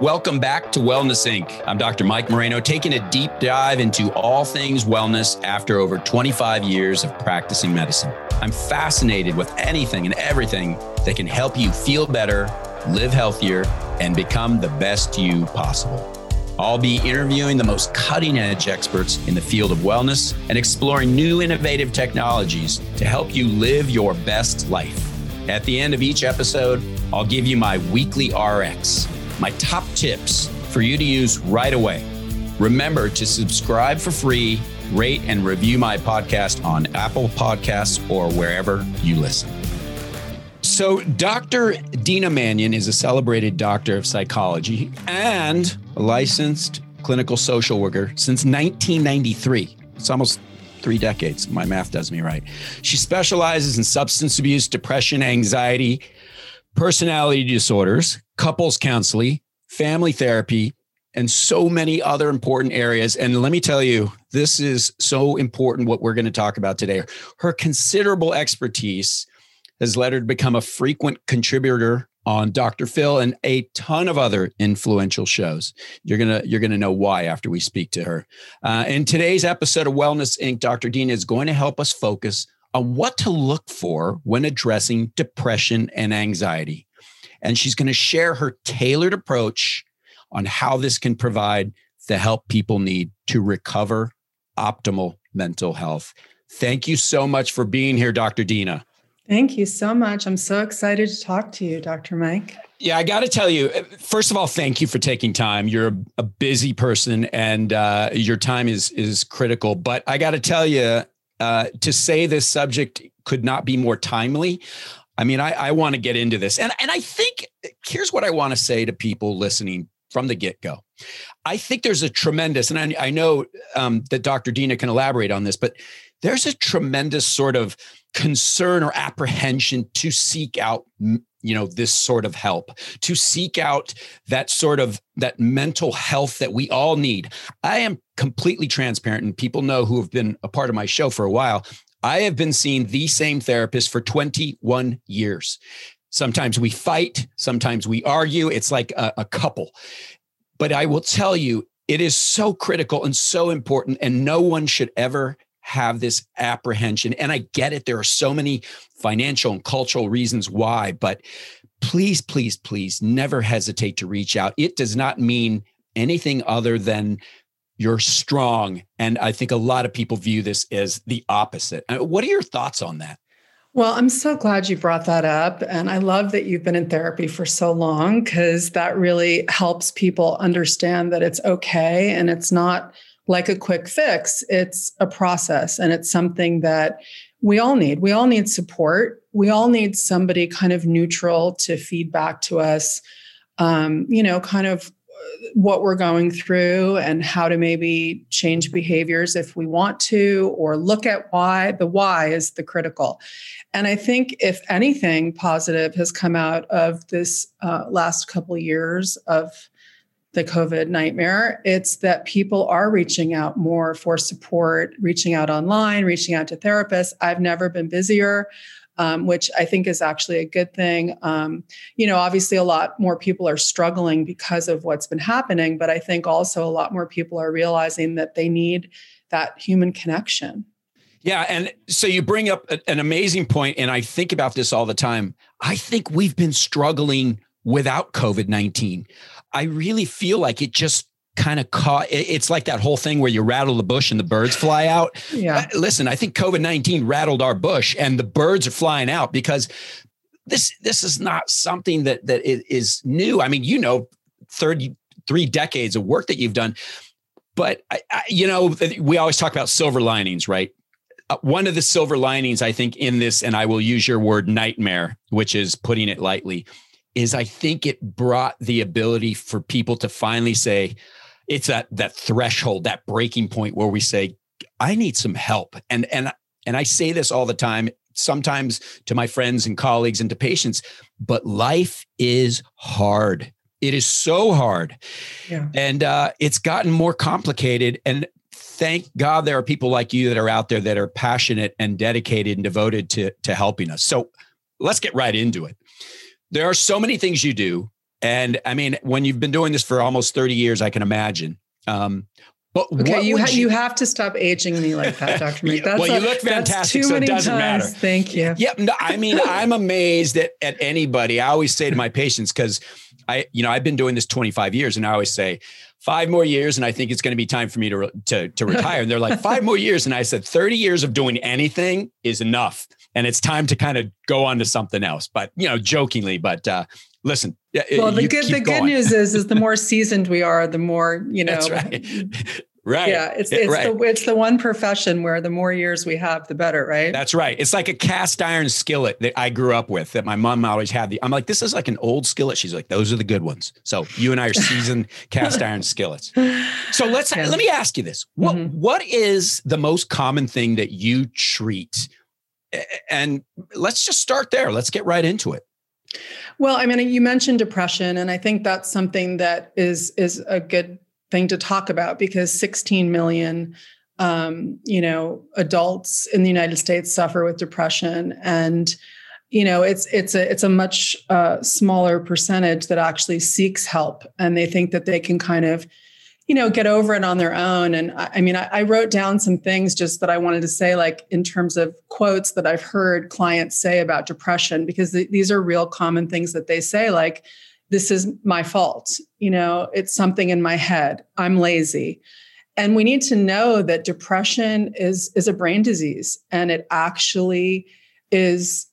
Welcome back to Wellness Inc. I'm Dr. Mike Moreno, taking a deep dive into all things wellness after over 25 years of practicing medicine. I'm fascinated with anything and everything that can help you feel better, live healthier, and become the best you possible. I'll be interviewing the most cutting edge experts in the field of wellness and exploring new innovative technologies to help you live your best life. At the end of each episode, I'll give you my weekly RX, my top tips for you to use right away. Remember to subscribe for free, rate and review my podcast on Apple Podcasts or wherever you listen. So, Dr. Dina Manion is a celebrated doctor of psychology and a licensed clinical social worker since 1993. It's almost three decades. My math does me right. She specializes in substance abuse, depression, anxiety, personality disorders, couples counseling, family therapy, and so many other important areas. And let me tell you, this is so important what we're going to talk about today. Her considerable expertise has led her to become a frequent contributor on Dr. Phil and a ton of other influential shows. You're gonna you're gonna know why after we speak to her. Uh, in today's episode of Wellness Inc., Dr. Dina is going to help us focus on what to look for when addressing depression and anxiety, and she's going to share her tailored approach on how this can provide the help people need to recover optimal mental health. Thank you so much for being here, Dr. Dina. Thank you so much. I'm so excited to talk to you, Dr. Mike. Yeah, I got to tell you, first of all, thank you for taking time. You're a, a busy person, and uh, your time is is critical. But I got to tell you, uh, to say this subject could not be more timely. I mean, I, I want to get into this, and and I think here's what I want to say to people listening from the get go. I think there's a tremendous, and I, I know um, that Dr. Dina can elaborate on this, but there's a tremendous sort of concern or apprehension to seek out you know this sort of help to seek out that sort of that mental health that we all need i am completely transparent and people know who have been a part of my show for a while i have been seeing the same therapist for 21 years sometimes we fight sometimes we argue it's like a, a couple but i will tell you it is so critical and so important and no one should ever have this apprehension. And I get it. There are so many financial and cultural reasons why, but please, please, please never hesitate to reach out. It does not mean anything other than you're strong. And I think a lot of people view this as the opposite. Uh, what are your thoughts on that? Well, I'm so glad you brought that up. And I love that you've been in therapy for so long because that really helps people understand that it's okay and it's not like a quick fix. It's a process and it's something that we all need. We all need support. We all need somebody kind of neutral to feed back to us, um, you know, kind of what we're going through and how to maybe change behaviors if we want to or look at why the why is the critical and i think if anything positive has come out of this uh, last couple of years of the COVID nightmare. It's that people are reaching out more for support, reaching out online, reaching out to therapists. I've never been busier. Um, which I think is actually a good thing. Um, you know, obviously, a lot more people are struggling because of what's been happening, but I think also a lot more people are realizing that they need that human connection. Yeah. And so you bring up an amazing point, and I think about this all the time. I think we've been struggling without COVID 19. I really feel like it just kind of caught it's like that whole thing where you rattle the bush and the birds fly out. Yeah. Uh, listen, I think COVID-19 rattled our bush and the birds are flying out because this this is not something that that is new. I mean, you know, 33 decades of work that you've done. But I, I, you know, we always talk about silver linings, right? Uh, one of the silver linings I think in this and I will use your word nightmare, which is putting it lightly, is I think it brought the ability for people to finally say, it's that that threshold, that breaking point where we say, I need some help. And and and I say this all the time, sometimes to my friends and colleagues and to patients, but life is hard. It is so hard. Yeah. And uh, it's gotten more complicated. And thank God there are people like you that are out there that are passionate and dedicated and devoted to, to helping us. So let's get right into it there are so many things you do And I mean, when you've been doing this for almost 30 years, I can imagine. Um, but okay, you, ha- you, you have to stop aging me like that, Dr. Meek. That's well, you look fantastic, so it doesn't times. matter. Thank you. Yep. No, I mean, I'm amazed at, at anybody. I always say to my patients, because I, you know, I've been doing this 25 years, and I always say, five more years, and I think it's going to be time for me to to, to retire. and they're like, five more years, and I said, 30 years of doing anything is enough, and it's time to kind of go on to something else. But you know, jokingly, but uh, listen. Well, the good the good news is is the more seasoned we are, the more you know. That's right. Right. Yeah. It's it's right. the it's the one profession where the more years we have, the better, right? That's right. It's like a cast iron skillet that I grew up with that my mom always had. The I'm like, this is like an old skillet. She's like, those are the good ones. So you and I are seasoned cast iron skillets. So let's yeah. let me ask you this. What mm-hmm. what is the most common thing that you treat? And let's just start there. Let's get right into it. Well, I mean, you mentioned depression, and I think that's something that is is a good thing to talk about because 16 million um, you know adults in the united states suffer with depression. And you know it's it's a it's a much uh, smaller percentage that actually seeks help and they think that they can kind of you know get over it on their own and i, I mean I, I, wrote down some things just that i wanted to say like in terms of quotes that i've heard clients say about depression because th- these are real common things that they say like this is my fault. You know, it's something in my head. I'm lazy. And we need to know that depression is, is a brain disease and it actually is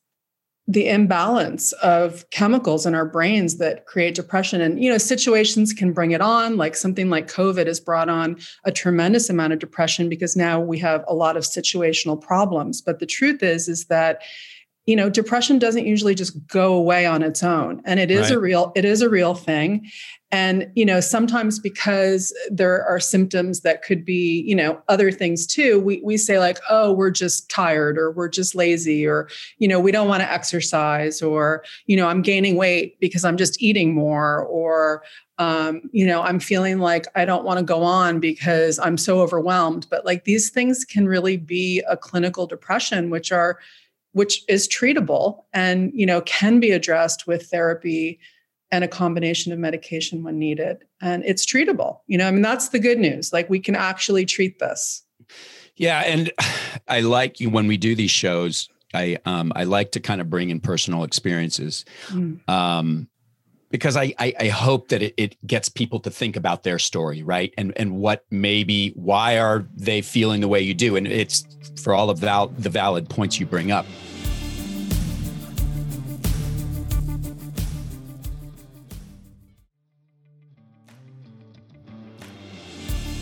the imbalance of chemicals in our brains that create depression. And you know situations can bring it on like something like covid has brought on a tremendous amount of depression because now we have a lot of situational problems. But the truth is is that you know depression doesn't usually just go away on its own and it is right. a real it is a real thing and you know sometimes because there are symptoms that could be you know other things too we we say like oh we're just tired or we're just lazy or you know we don't want to exercise or you know i'm gaining weight because i'm just eating more or um, you know i'm feeling like i don't want to go on because i'm so overwhelmed but like these things can really be a clinical depression which are which is treatable and you know can be addressed with therapy and a combination of medication when needed. And it's treatable. You know i mean that's the good news. Like we can actually treat this. Yeah and i like you when we do these shows i um i like to kind of bring in personal experiences. Mm. um because I, I, I hope that it, it gets people to think about their story, right? And and what maybe why are they feeling the way you do? And it's for all of val- the valid points you bring up.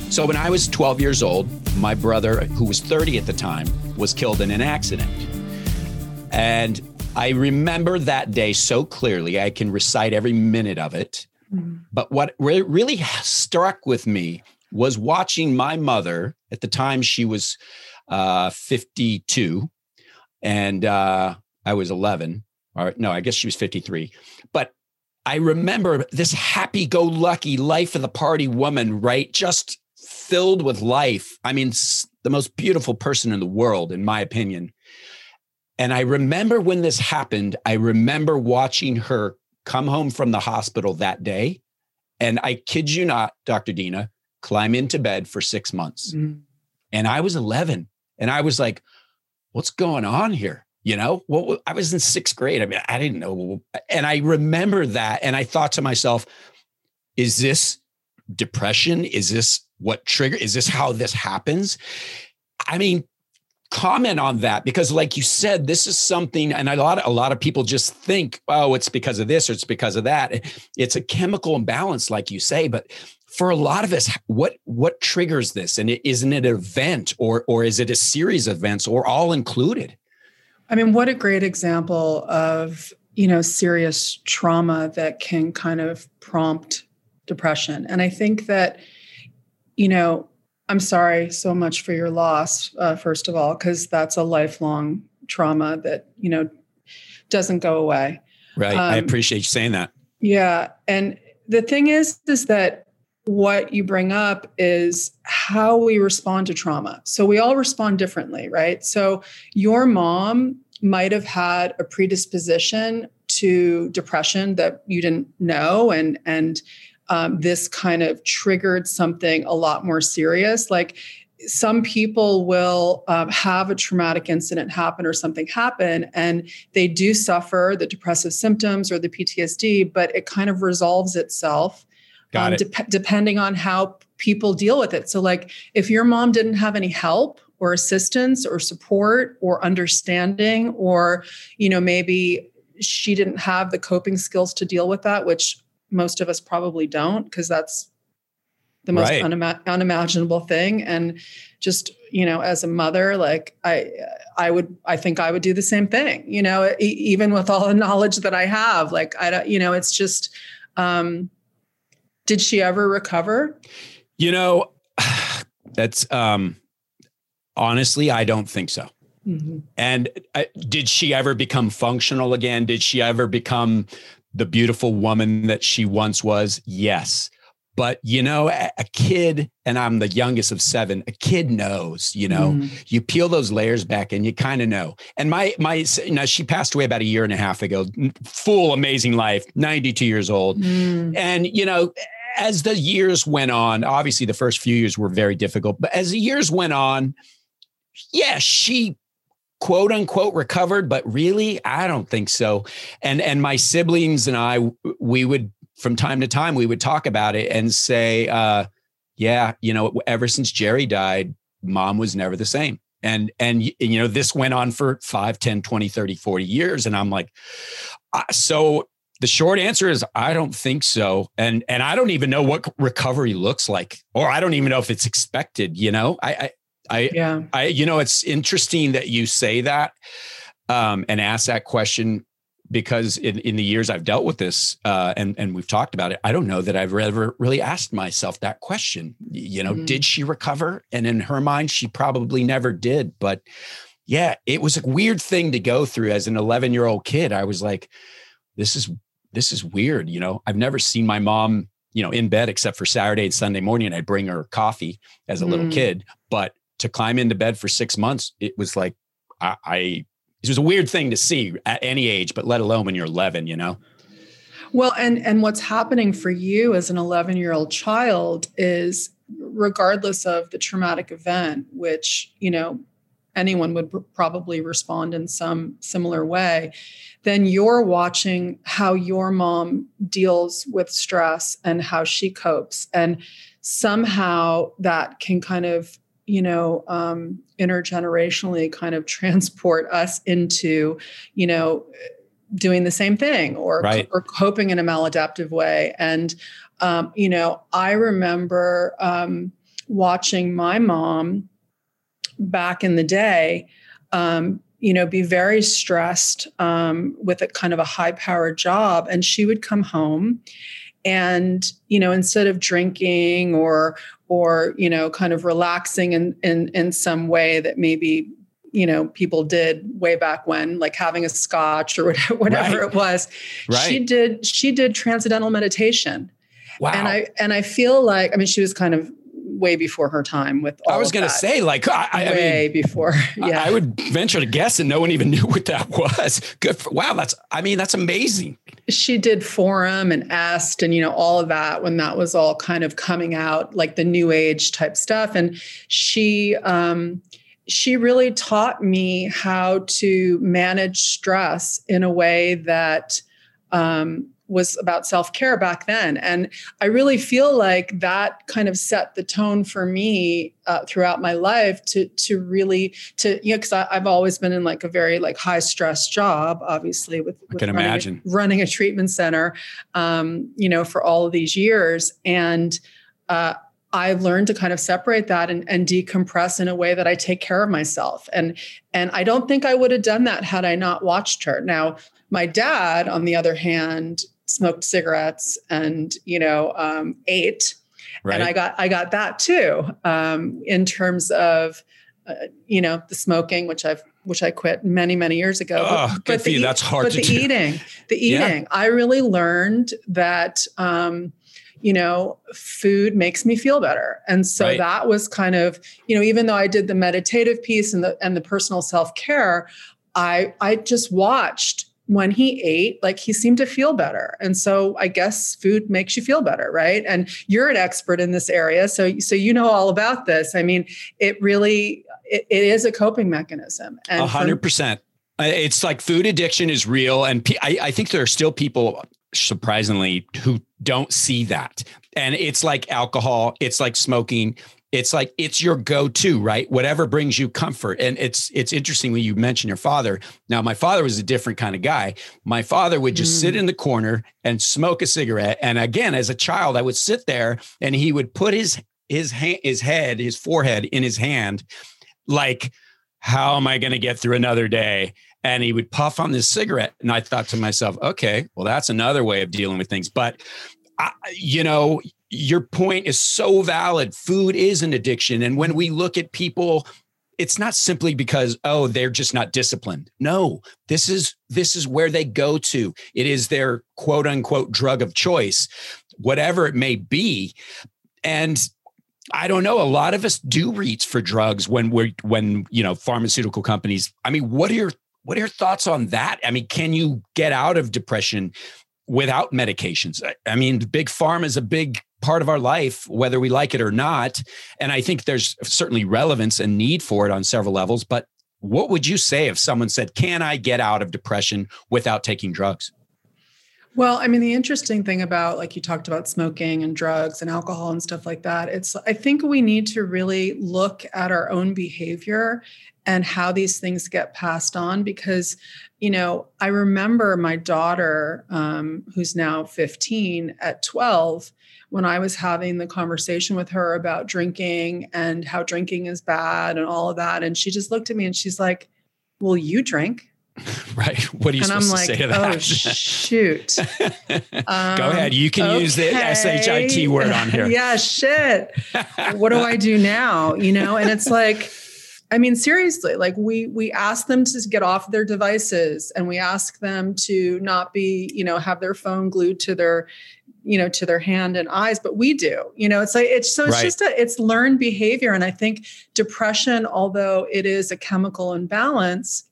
So when I was 12 years old, my brother, who was 30 at the time, was killed in an accident. And I remember that day so clearly. I can recite every minute of it. Mm-hmm. But what re- really struck with me was watching my mother. At the time, she was uh, 52, and uh, I was 11. Or no, I guess she was 53. But I remember this happy go lucky life of the party woman, right? Just filled with life. I mean, the most beautiful person in the world, in my opinion. And I remember when this happened, I remember watching her come home from the hospital that day. And I kid you not, Dr. Dina, climb into bed for six months. Mm. And I was 11 and I was like, what's going on here? You know, well, I was in sixth grade. I mean, I didn't know. And I remember that. And I thought to myself, is this depression? Is this what trigger? Is this how this happens? I mean, comment on that because like you said this is something and a lot of, a lot of people just think oh it's because of this or it's because of that. It's a chemical imbalance like you say but for a lot of us what what triggers this? And is isn't it an event or or is it a series of events or all included? I mean what a great example of you know serious trauma that can kind of prompt depression. And i think that you know I'm sorry so much for your loss, uh, first of all, because that's a lifelong trauma that, you know, doesn't go away. Right. Um, I appreciate you saying that. Yeah. And the thing is, is that what you bring up is how we respond to trauma. So we all respond differently, right? So your mom might have had a predisposition to depression that you didn't know and and um, this kind of triggered something a lot more serious like some people will um, have a traumatic incident happen or something happen and they do suffer the depressive symptoms or the ptsd but it kind of resolves itself um, it. de- depending on how people deal with it so like if your mom didn't have any help or assistance or support or understanding or you know maybe she didn't have the coping skills to deal with that which most of us probably don't because that's the most right. unima- unimaginable thing and just you know as a mother like i i would i think i would do the same thing you know e- even with all the knowledge that i have like i don't you know it's just um did she ever recover you know that's um honestly i don't think so mm-hmm. and uh, did she ever become functional again did she ever become the beautiful woman that she once was? Yes. But you know, a, kid, and I'm the youngest of seven. A kid knows. You know, mm. you peel those layers back, and you kind of know. And my my, you know, she passed away about a year and a half ago. Full amazing life, 92 years old, mm. and you know, as the years went on, obviously the first few years were very difficult, but as the years went on, yeah, she quote unquote recovered, but really, I don't think so. And and my siblings and I, we would from time to time we would talk about it and say, uh, yeah, you know, ever since Jerry died, mom was never the same. And and you know, this went on for 5, 10, 20, 30, 40 years. And I'm like, uh, so the short answer is I don't think so. And and I don't even know what recovery looks like, or I don't even know if it's expected. You know, I, I I, yeah. I, you know, it's interesting that you say that um, and ask that question because in, in the years I've dealt with this uh, and and we've talked about it, I don't know that I've ever really asked myself that question. You know, mm-hmm. did she recover? And in her mind, she probably never did. But yeah, it was a weird thing to go through as an 11 year old kid. I was like, this is this is weird. You know, I've never seen my mom you know in bed except for Saturday and Sunday morning. I'd bring her coffee as a mm. little kid, but to climb into bed for six months, it was like I, I it was a weird thing to see at any age, but let alone when you're 11, you know. Well, and and what's happening for you as an 11 year old child is, regardless of the traumatic event, which you know anyone would probably respond in some similar way, then you're watching how your mom deals with stress and how she copes, and somehow that can kind of you know um, intergenerationally kind of transport us into you know doing the same thing or right. or coping in a maladaptive way and um, you know i remember um, watching my mom back in the day um, you know be very stressed um, with a kind of a high powered job and she would come home and you know instead of drinking or or you know kind of relaxing in in in some way that maybe you know people did way back when like having a scotch or whatever, right. it was right. she did she did transcendental meditation wow and i and i feel like i mean she was kind of way before her time with I was going to say like I, I way mean, before yeah I, would venture to guess and no one even knew what that was. Good for, wow that's I mean that's amazing. She did forum and est and you know all of that when that was all kind of coming out like the new age type stuff. And she um she really taught me how to manage stress in a way that um was about self care back then. And I really feel like that kind of set the tone for me uh, throughout my life to to really to you know because I've always been in like a very like high stress job, obviously with, with I can running imagine a, running a treatment center, um, you know, for all of these years and. Uh, I've learned to kind of separate that and, and, decompress in a way that I take care of myself. And and I don't think I would have done that had I not watched her. Now, my dad, on the other hand, smoked cigarettes and you know um, ate right. and i got i got that too um, in terms of uh, you know the smoking which i've which i quit many many years ago oh, but, but the, that's hard but the do. eating the eating yeah. i really learned that um, you know, food makes me feel better. And so right. that was kind of, you know, even though I did the meditative piece and the and the personal self-care, I I just watched when he ate, like he seemed to feel better. And so I guess food makes you feel better, right? And you're an expert in this area. So so you know all about this. I mean, it really it, it is a coping mechanism. A hundred percent. It's like food addiction is real. And I, I think there are still people surprisingly who don't see that. And it's like alcohol, it's like smoking, it's like it's your go-to right? Whatever brings you comfort. And it's it's interesting when you mention your father. Now my father was a different kind of guy. My father would just mm. sit in the corner and smoke a cigarette. And again as a child i would sit there and he would put his his hand his head his forehead in his hand like how am i going to get through another day? And he would puff on this cigarette. And i thought to myself okay well that's another way of dealing with things. But I, you know your point is so valid. Food is an addiction. And when we look at people, it's not simply because oh they're just not disciplined. No this is this is where they go to. It is their quote unquote drug of choice whatever it may be. And i don't know a lot of us do reach for drugs when we're when you know pharmaceutical companies i mean what are your what are your thoughts on that? I mean can you get out of depression without medications? I mean the big pharma is a big part of our life, whether we like it or not. And I think there's certainly relevance and need for it on several levels. But what would you say if someone said, Can I get out of depression without taking drugs? Well, I mean, the interesting thing about, like you talked about smoking and drugs and alcohol and stuff like that, it's, I think we need to really look at our own behavior and how these things get passed on because, you know, I remember my daughter, um, who's now 15, at 12, when I was having the conversation with her about drinking and how drinking is bad and all of that. And she just looked at me and she's like, Well, you drink. Right. What are you and supposed I'm like, to say to that? Oh, shoot. um, Go ahead. You can okay. use the SHIT word on here. yeah, shit. what do I do now? You know, and it's like, I mean, seriously, like we we ask them to get off their devices and we ask them to not be, you know, have their phone glued to their you know to their hand and eyes but we do you know it's like it's so it's right. just a it's learned behavior and i think depression although it is a chemical imbalance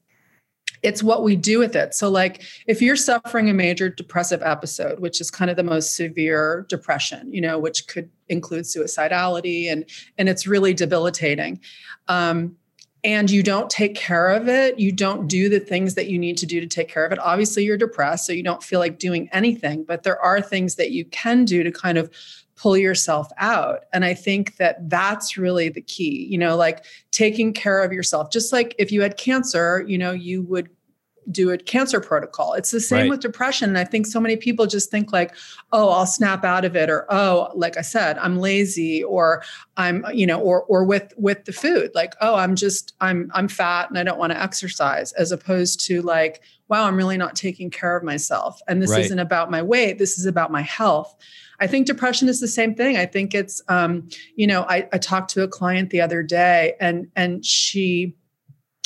it's what we do with it so like if you're suffering a major depressive episode which is kind of the most severe depression you know which could include suicidality and and it's really debilitating um and you don't take care of it, you don't do the things that you need to do to take care of it. Obviously, you're depressed, so you don't feel like doing anything, but there are things that you can do to kind of pull yourself out. And I think that that's really the key, you know, like taking care of yourself. Just like if you had cancer, you know, you would do a cancer protocol. It's the same right. with depression. And I think so many people just think like, oh, I'll snap out of it, or oh, like I said, I'm lazy, or I'm, you know, or or with with the food, like, oh, I'm just I'm I'm fat and I don't want to exercise, as opposed to like, wow, I'm really not taking care of myself. And this right. isn't about my weight, this is about my health. I think depression is the same thing. I think it's um, you know, I, I talked to a client the other day and and she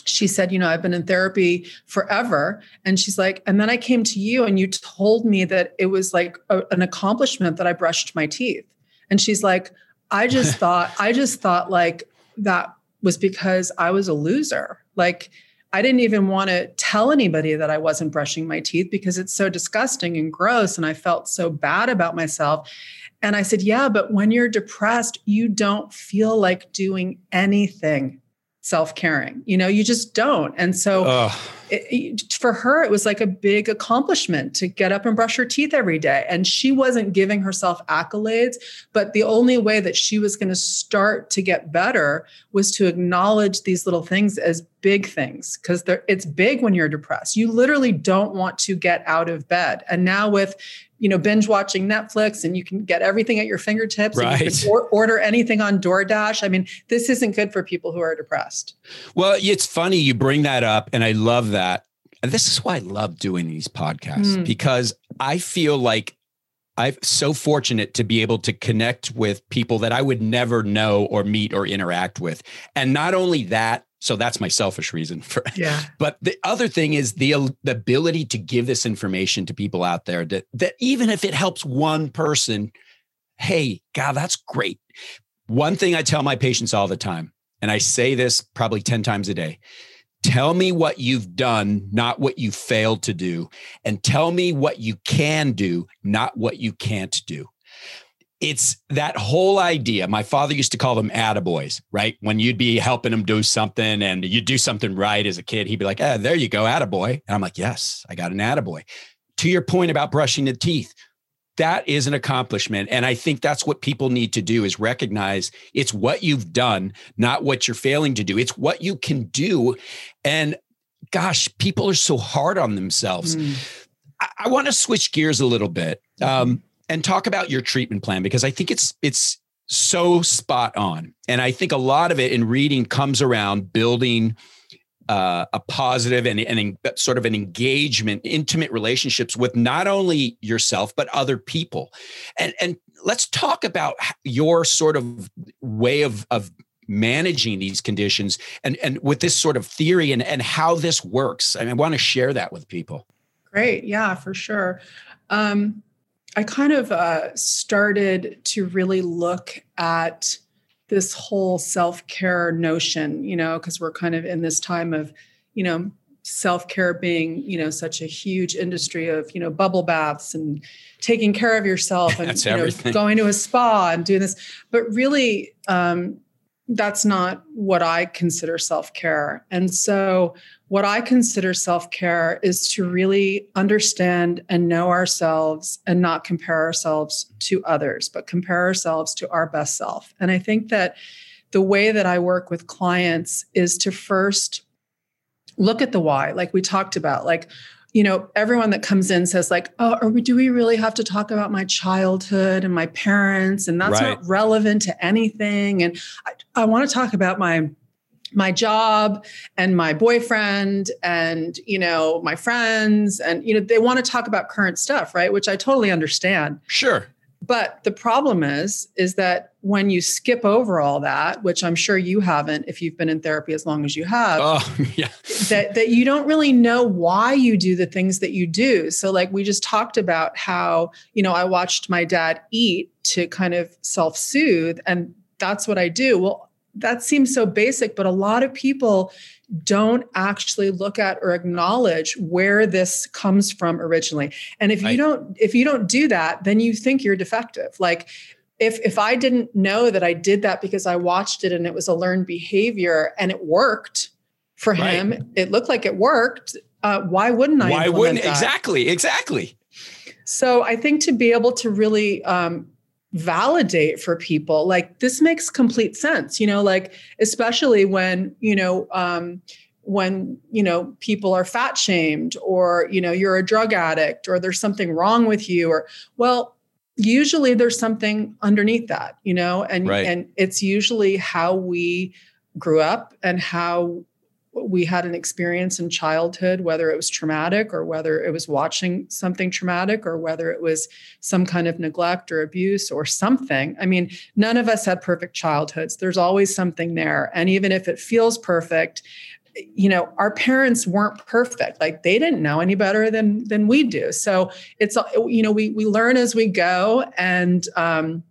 she said, You know, I've been in therapy forever. And she's like, And then I came to you and you told me that it was like a, an accomplishment that I brushed my teeth. And she's like, I just thought, I just thought like that was because I was a loser. Like, I didn't even want to tell anybody that I wasn't brushing my teeth because it's so disgusting and gross. And I felt so bad about myself. And I said, Yeah, but when you're depressed, you don't feel like doing anything self-caring you know you just don't. And so it, it, for her it was like a big accomplishment to get up and brush her teeth every day. And she wasn't giving herself accolades but the only way that she was going to start to get better was to acknowledge these little things as big things because it's big when you're depressed. You literally don't want to get out of bed. And now with you know, binge watching Netflix and you can get everything at your fingertips. Right. And you can or- order anything on DoorDash. I mean, this isn't good for people who are depressed. Well, it's funny you bring that up, and I love that. And this is why I love doing these podcasts mm. because I feel like I'm so fortunate to be able to connect with people that I would never know or meet or interact with. And not only that, so that's my selfish reason for it. yeah but the other thing is the, the ability to give this information to people out there that, that even if it helps one person hey god that's great one thing i tell my patients all the time and i say this probably 10 times a day Tell me what you've done, not what you failed to do. And tell me what you can do, not what you can't do. It's that whole idea. My father used to call them attaboys, right? When you'd be helping him do something and you'd do something right as a kid, he'd be like, eh, there you go, attaboy. And I'm like, yes, I got an attaboy. To your point about brushing the teeth, that is an accomplishment and i think that's what people need to do is recognize it's what you've done not what you're failing to do it's what you can do and gosh people are so hard on themselves mm. I, I want to switch gears a little bit um, and talk about your treatment plan because i think it's it's so spot on and i think a lot of it in reading comes around building uh, a positive and, and sort of an engagement, intimate relationships with not only yourself but other people. And and let's talk about your sort of way of of managing these conditions and and with this sort of theory and and how this works. I, mean, I want to share that with people. Great, yeah, for sure. Um, I kind of uh, started to really look at this whole self-care notion you know because we're kind of in this time of you know self-care being you know such a huge industry of you know bubble baths and taking care of yourself and you know, going to a spa and doing this but really um, that's not what I consider self care. And so, what I consider self care is to really understand and know ourselves and not compare ourselves to others, but compare ourselves to our best self. And I think that the way that I work with clients is to first look at the why, like we talked about, like, you know, everyone that comes in says like, "Oh, are we, do we really have to talk about my childhood and my parents?" And that's right. not relevant to anything. And I, I want to talk about my my job and my boyfriend and you know my friends and you know they want to talk about current stuff right which i totally understand sure but the problem is, is that when you skip over all that, which I'm sure you haven't if you've been in therapy as long as you have, oh, yeah. that, that you don't really know why you do the things that you do. So, like we just talked about how, you know, I watched my dad eat to kind of self soothe, and that's what I do. Well, that seems so basic, but a lot of people don't actually look at or acknowledge where this comes from originally. And if you don't if you don't do that, then you think you're defective. Like if if I didn't know that I did that because I watched it and it was a learned behavior and it worked for right. him, it looked like it worked. Uh, why wouldn't I? Why wouldn't that? exactly exactly? So I think to be able to really um, validate for people like this makes complete sense you know like especially when you know um when you know people are fat shamed or you know you're a drug addict or there's something wrong with you or well usually there's something underneath that you know and right. and it's usually how we grew up and how we had an experience in childhood, whether it was traumatic or whether it was watching something traumatic or whether it was some kind of neglect or abuse or something. I mean, none of us had perfect childhoods. There's always something there. And even if it feels perfect, you know our parents weren't perfect like they didn't know any better than than we do so it's you know we we learn as we go and um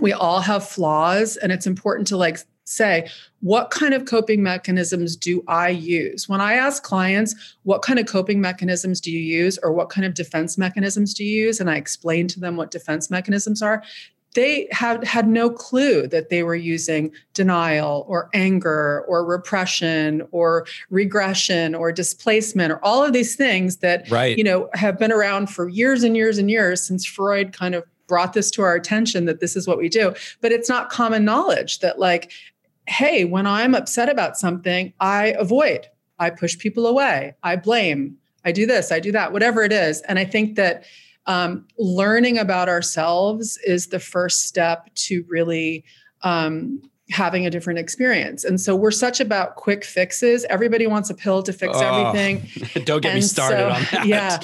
we all have flaws and it's important to like say, what kind of coping mechanisms do I use? When I ask clients, what kind of coping mechanisms do you use or what kind of defense mechanisms do you use? And I explain to them what defense mechanisms are, they had had no clue that they were using denial or anger or repression or regression or displacement or all of these things that right. you know have been around for years and years and years since Freud kind of brought this to our attention that this is what we do but it's not common knowledge that like hey, when I'm upset about something, I avoid, I push people away, I blame, I do this, I do that, whatever it is. And I think that um, learning about ourselves is the first step to really um, having a different experience. And so we're such about quick fixes. Everybody wants a pill to fix oh, everything. Don't get and me started so, on that. Yeah.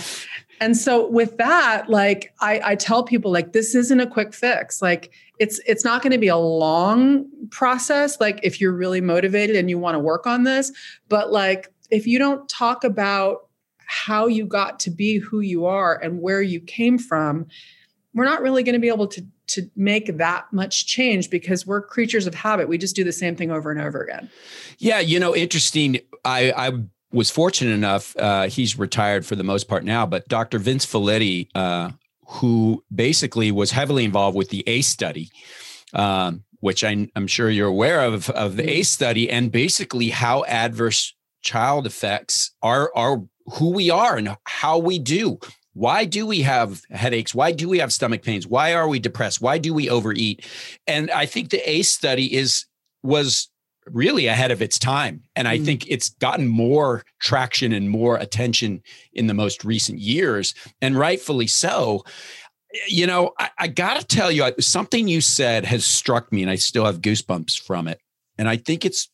And so with that, like I, I tell people, like this isn't a quick fix. Like it's it's not going to be a long process. Like if you're really motivated and you want to work on this, but like if you don't talk about how you got to be who you are and where you came from, we're not really going to be able to to make that much change because we're creatures of habit. We just do the same thing over and over again. Yeah, you know, interesting. I I was fortunate enough. Uh, he's retired for the most part now, but Dr. Vince Felitti, uh, who basically was heavily involved with the ACE study. Um, which I, am sure you're aware of, of the ACE study, and basically how adverse child effects are are who we are and how we do. Why do we have headaches? Why do we have stomach pains? Why are we depressed? Why do we overeat? And I think the ACE study is was really ahead of its time. And I mm. think it's gotten more traction and more attention in the most recent years, and rightfully so. You know, I, I got to tell you, something you said has struck me, and I still have goosebumps from it. And I think it's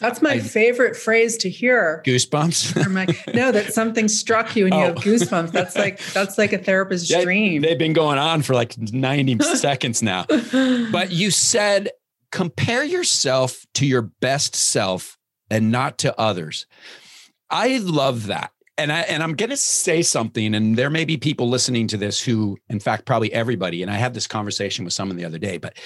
that's my I, favorite phrase to hear. Goosebumps. no, that something struck you and you oh. have goosebumps. That's like that's like a therapist's they, dream. They've been going on for like 90 seconds now. But you said compare yourself to your best self and not to others. I love that. And I and I'm going to say something and there may be people listening to this who in fact probably everybody and I had this conversation with someone the other day, but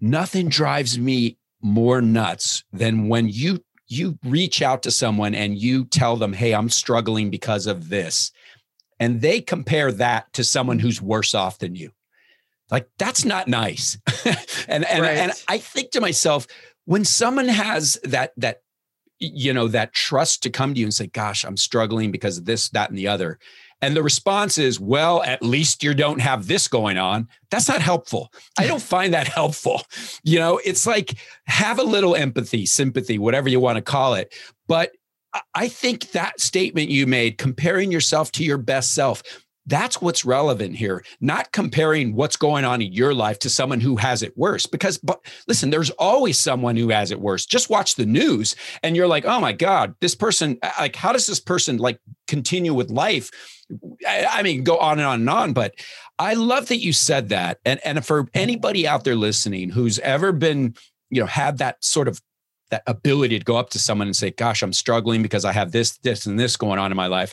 nothing drives me more nuts than when you you reach out to someone and you tell them, "Hey, I'm struggling because of this." And they compare that to someone who's worse off than you. Like that's not nice. and and right. and I think to myself, when someone has that that you know that trust to come to you and say, "Gosh, I'm struggling because of this, that, and the other," and the response is, well, at least you don't have this going on. That's not helpful. I don't find that helpful. You know, it's like have a little empathy, sympathy, whatever you want to call it. But I think that statement you made, comparing yourself to your best self, that's what's relevant here, not comparing what's going on in your life to someone who has it worse. Because, but listen, there's always someone who has it worse. Just watch the news and you're like, oh my God, this person, uh, like, how does this person like continue with life? I, I mean, go on and on and on. But I love that you said that. And, and for anybody out there listening who's ever been, you know, had that sort of that ability to go up to someone and say, gosh, I'm struggling because I have this, this, and this going on in my life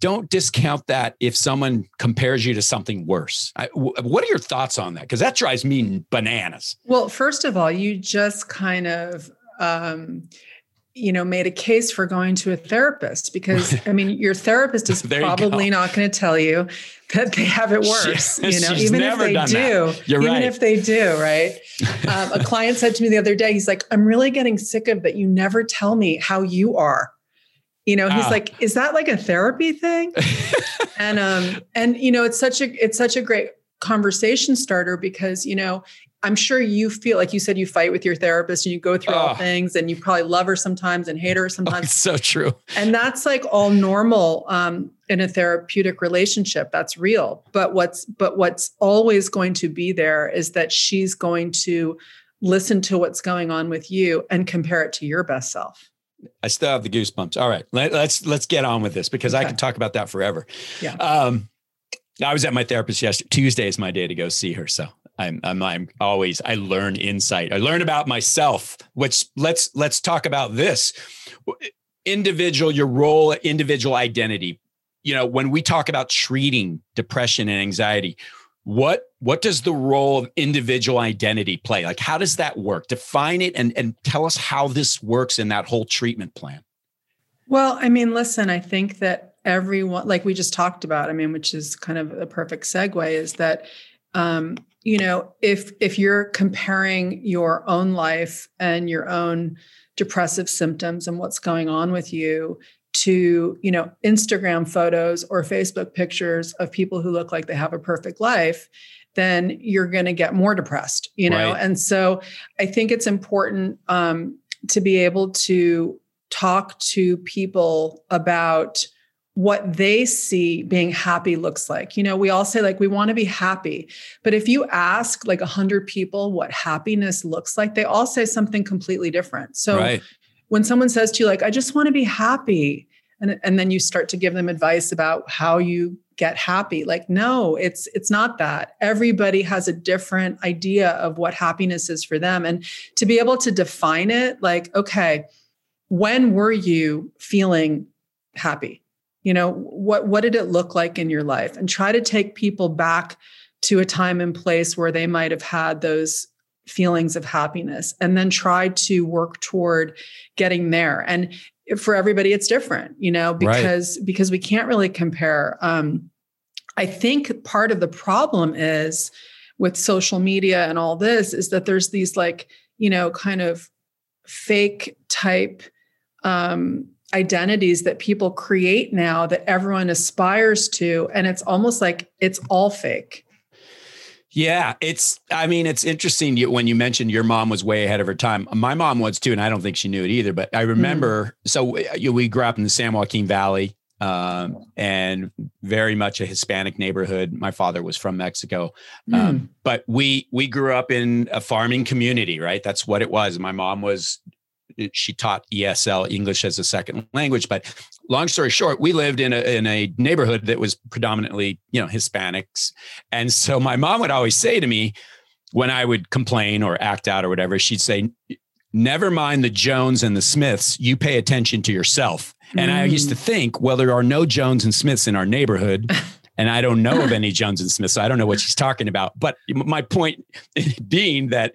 don't discount that if someone compares you to something worse. I, w- what are your thoughts on that? Because that drives me bananas. Well, first of all, you just kind of, um, you know, made a case for going to a therapist because I mean, your therapist is probably not going to tell you that they have it worse. She, you know, even if they do, even right. if they do, right? um, a client said to me the other day, he's like, "I'm really getting sick of that. You never tell me how you are." You know he's ah. like is that like a therapy thing? And um and you know it's such a it's such a great conversation starter because you know i'm sure you feel like you said you fight with your therapist and you go through oh. all things and you probably love her sometimes and hate her sometimes oh, it's so true. And that's like all normal um in a therapeutic relationship. That's real. But what's but what's always going to be there is that she's going to listen to what's going on with you and compare it to your best self I still have the goosebumps. All right, let, us let's, let's get on with this because okay. I could talk about that forever. Yeah. Um, I was at my therapist yesterday. Tuesday is my day to go see her, so I'm, I'm I'm always I learn insight. I learn about myself. Which let's let's talk about this individual your role, individual identity. You know, when we talk about treating depression and anxiety, what what does the role of individual identity play? Like how does that work? Define it and and tell us how this works in that whole treatment plan. Well i mean listen i think that everyone like we just talked about i mean which is kind of a perfect segue is that um you know if if you're comparing your own life and your own depressive symptoms and what's going on with you to you know instagram photos or facebook pictures of people who look like they have a perfect life then you're going to get more depressed you know? Right. and so i think it's important um, to be able to talk to people about what they see being happy looks like. You know we all say like we want to be happy but if you ask like 100 people what happiness looks like they all say something completely different. So right when someone says to you like i just want to be happy and, and then you start to give them advice about how you get happy like no it's it's not that. Everybody has a different idea of what happiness is for them and to be able to define it like okay when were you feeling happy? You know what what did it look like in your life? And try to take people back to a time and place where they might have had those feelings of happiness and then try to work toward getting there. And for everybody it's different you know because right. because we can't really compare. Um i think part of the problem is with social media and all this is that there's these like you know kind of fake type um identities that people create now that everyone aspires to. And it's almost like it's all fake yeah, it's. I mean, it's interesting when you mentioned your mom was way ahead of her time. My mom was too, and I don't think she knew it either. But I remember. Mm. So we, we grew up in the San Joaquin Valley, um, and very much a Hispanic neighborhood. My father was from Mexico, um, mm. but we we grew up in a farming community. Right, that's what it was. My mom was she taught ESL English as a second language. But long story short, we lived in a in a neighborhood that was predominantly you know Hispanics, and so my mom would always say to me when I would complain or act out or whatever, she'd say, "Never mind the Jones and the Smiths. You pay attention to yourself." And I used to mm. think, well, there are no Jones and Smiths in our neighborhood. and I don't know of any Jones and Smiths, so I don't know what she's talking about. But my point being that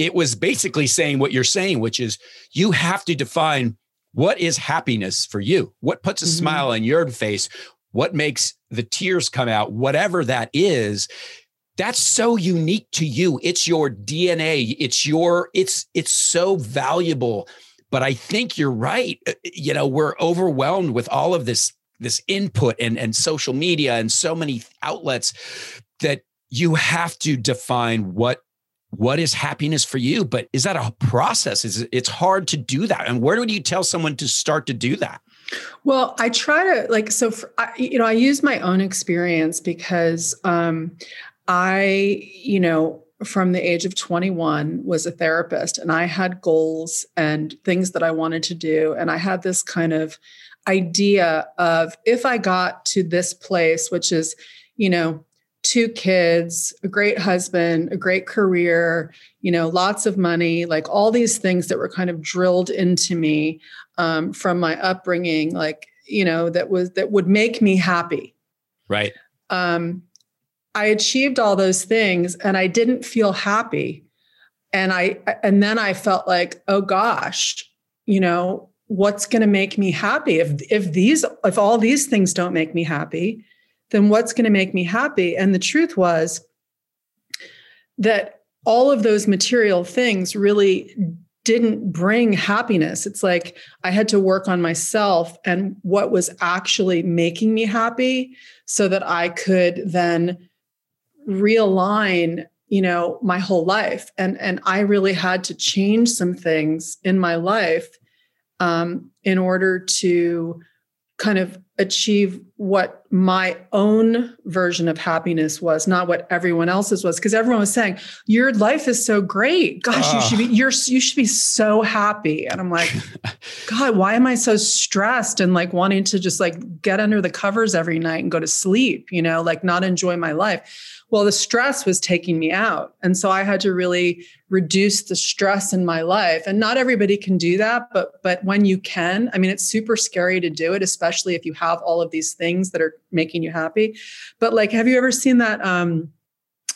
it was basically saying what you're saying, which is you have to define what is happiness for you? What puts a mm-hmm. smile on your face? What makes the tears come out? Whatever that is, that's so unique to you. It's your DNA. It's your, it's, it's so valuable. But I think you're right. Uh, you know, we're overwhelmed with all of this, this input and, and social media and so many outlets that you have to define what what is happiness for you? But is that a process? Is it's hard to do that. And where do you tell someone to start to do that? Well i try to like so for, I, you know i use my own experience because um i you know from the age of 21 was a therapist and i had goals and things that i wanted to do. And i had this kind of idea of if i got to this place which is you know two kids, a great husband, a great career, you know, lots of money, like all these things that were kind of drilled into me um, from my upbringing, like, you know, that was that would make me happy. Right. Um, I achieved all those things and I didn't feel happy. And I and then I felt like, oh gosh, you know, what's going to make me happy if if these if all these things don't make me happy then what's going to make me happy? And the truth was that all of those material things really didn't bring happiness. It's like I had to work on myself and what was actually making me happy so that I could then realign you know my whole life and and i really had to change some things in my life um, in order to kind of achieve what my own version of happiness was not what everyone else's was. Because everyone was saying your life is so great. Gosh you should be ah. you're you should be so happy. And i'm like god why am i so stressed and like wanting to just like get under the covers every night and go to sleep you know like not enjoy my life? Well the stress was taking me out. And so i had to really reduce the stress in my life. And not everybody can do that but but when you can i mean it's super scary to do it especially if you have all of these things that are making you happy but like have you ever seen that um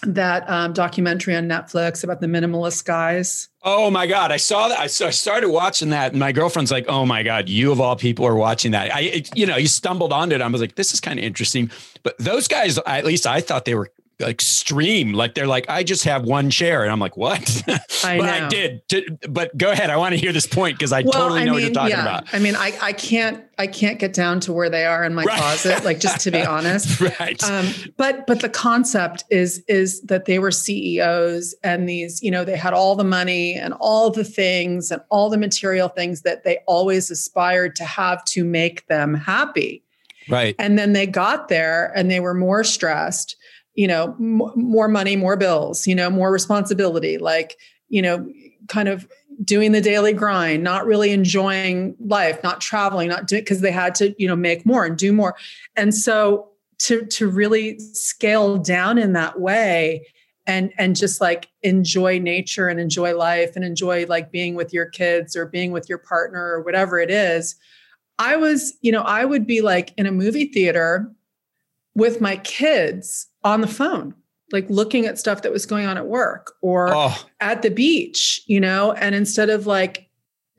that um, documentary on Netflix about the minimalist guys. Oh my God. I saw that. I, I started watching that. And my girlfriend's like, oh my God, you of all people are watching that. I, you know, you stumbled onto it. I was like, this is kind of interesting. But those guys, at least I thought they were extreme. Like they're like, I just have one chair, and I'm like, what? I but I did. But go ahead. I want to hear this point because I well, totally I know mean, what you're talking yeah. about. I mean, I I can't I can't get down to where they are in my right. closet. Like just to be honest, right? Um, but but the concept is is that they were CEOs and these you know they had all the money and all the things and all the material things that they always aspired to have to make them happy. Right. And then they got there and they were more stressed you know m- more money more bills you know more responsibility like you know kind of doing the daily grind not really enjoying life not traveling not doing because they had to you know make more and do more. And so to to really scale down in that way and and just like enjoy nature and enjoy life and enjoy like being with your kids or being with your partner or whatever it is i was you know i would be like in a movie theater with my kids on the phone like looking at stuff that was going on at work or oh. at the beach, you know, and instead of like